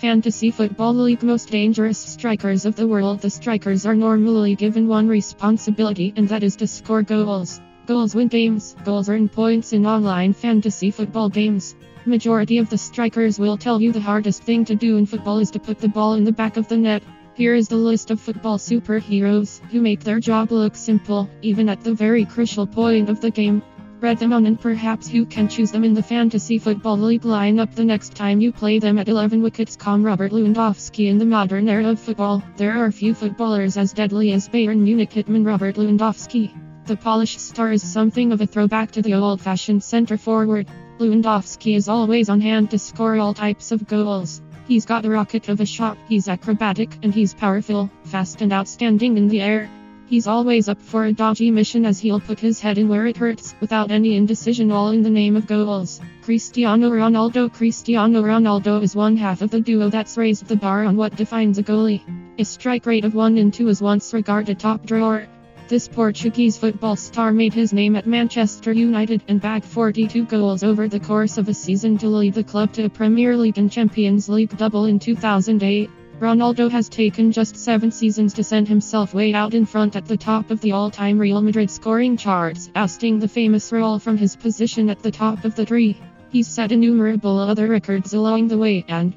Fantasy Football League Most dangerous strikers of the world. The strikers are normally given one responsibility, and that is to score goals. Goals win games, goals earn points in online fantasy football games. Majority of the strikers will tell you the hardest thing to do in football is to put the ball in the back of the net. Here is the list of football superheroes who make their job look simple, even at the very crucial point of the game. Read them on and perhaps you can choose them in the Fantasy Football League lineup the next time you play them at 11 wickets.com. Robert Lewandowski in the modern era of football. There are few footballers as deadly as Bayern Munich hitman Robert Lewandowski. The Polish star is something of a throwback to the old-fashioned center forward. Lewandowski is always on hand to score all types of goals. He's got a rocket of a shot, he's acrobatic, and he's powerful, fast and outstanding in the air. He's always up for a dodgy mission as he'll put his head in where it hurts, without any indecision all in the name of goals. Cristiano Ronaldo Cristiano Ronaldo is one half of the duo that's raised the bar on what defines a goalie. A strike rate of 1 in 2 is once regarded top drawer. This Portuguese football star made his name at Manchester United and bagged 42 goals over the course of a season to lead the club to a Premier League and Champions League double in 2008. Ronaldo has taken just seven seasons to send himself way out in front at the top of the all-time Real Madrid scoring charts, ousting the famous Raul from his position at the top of the tree. He's set innumerable other records along the way, and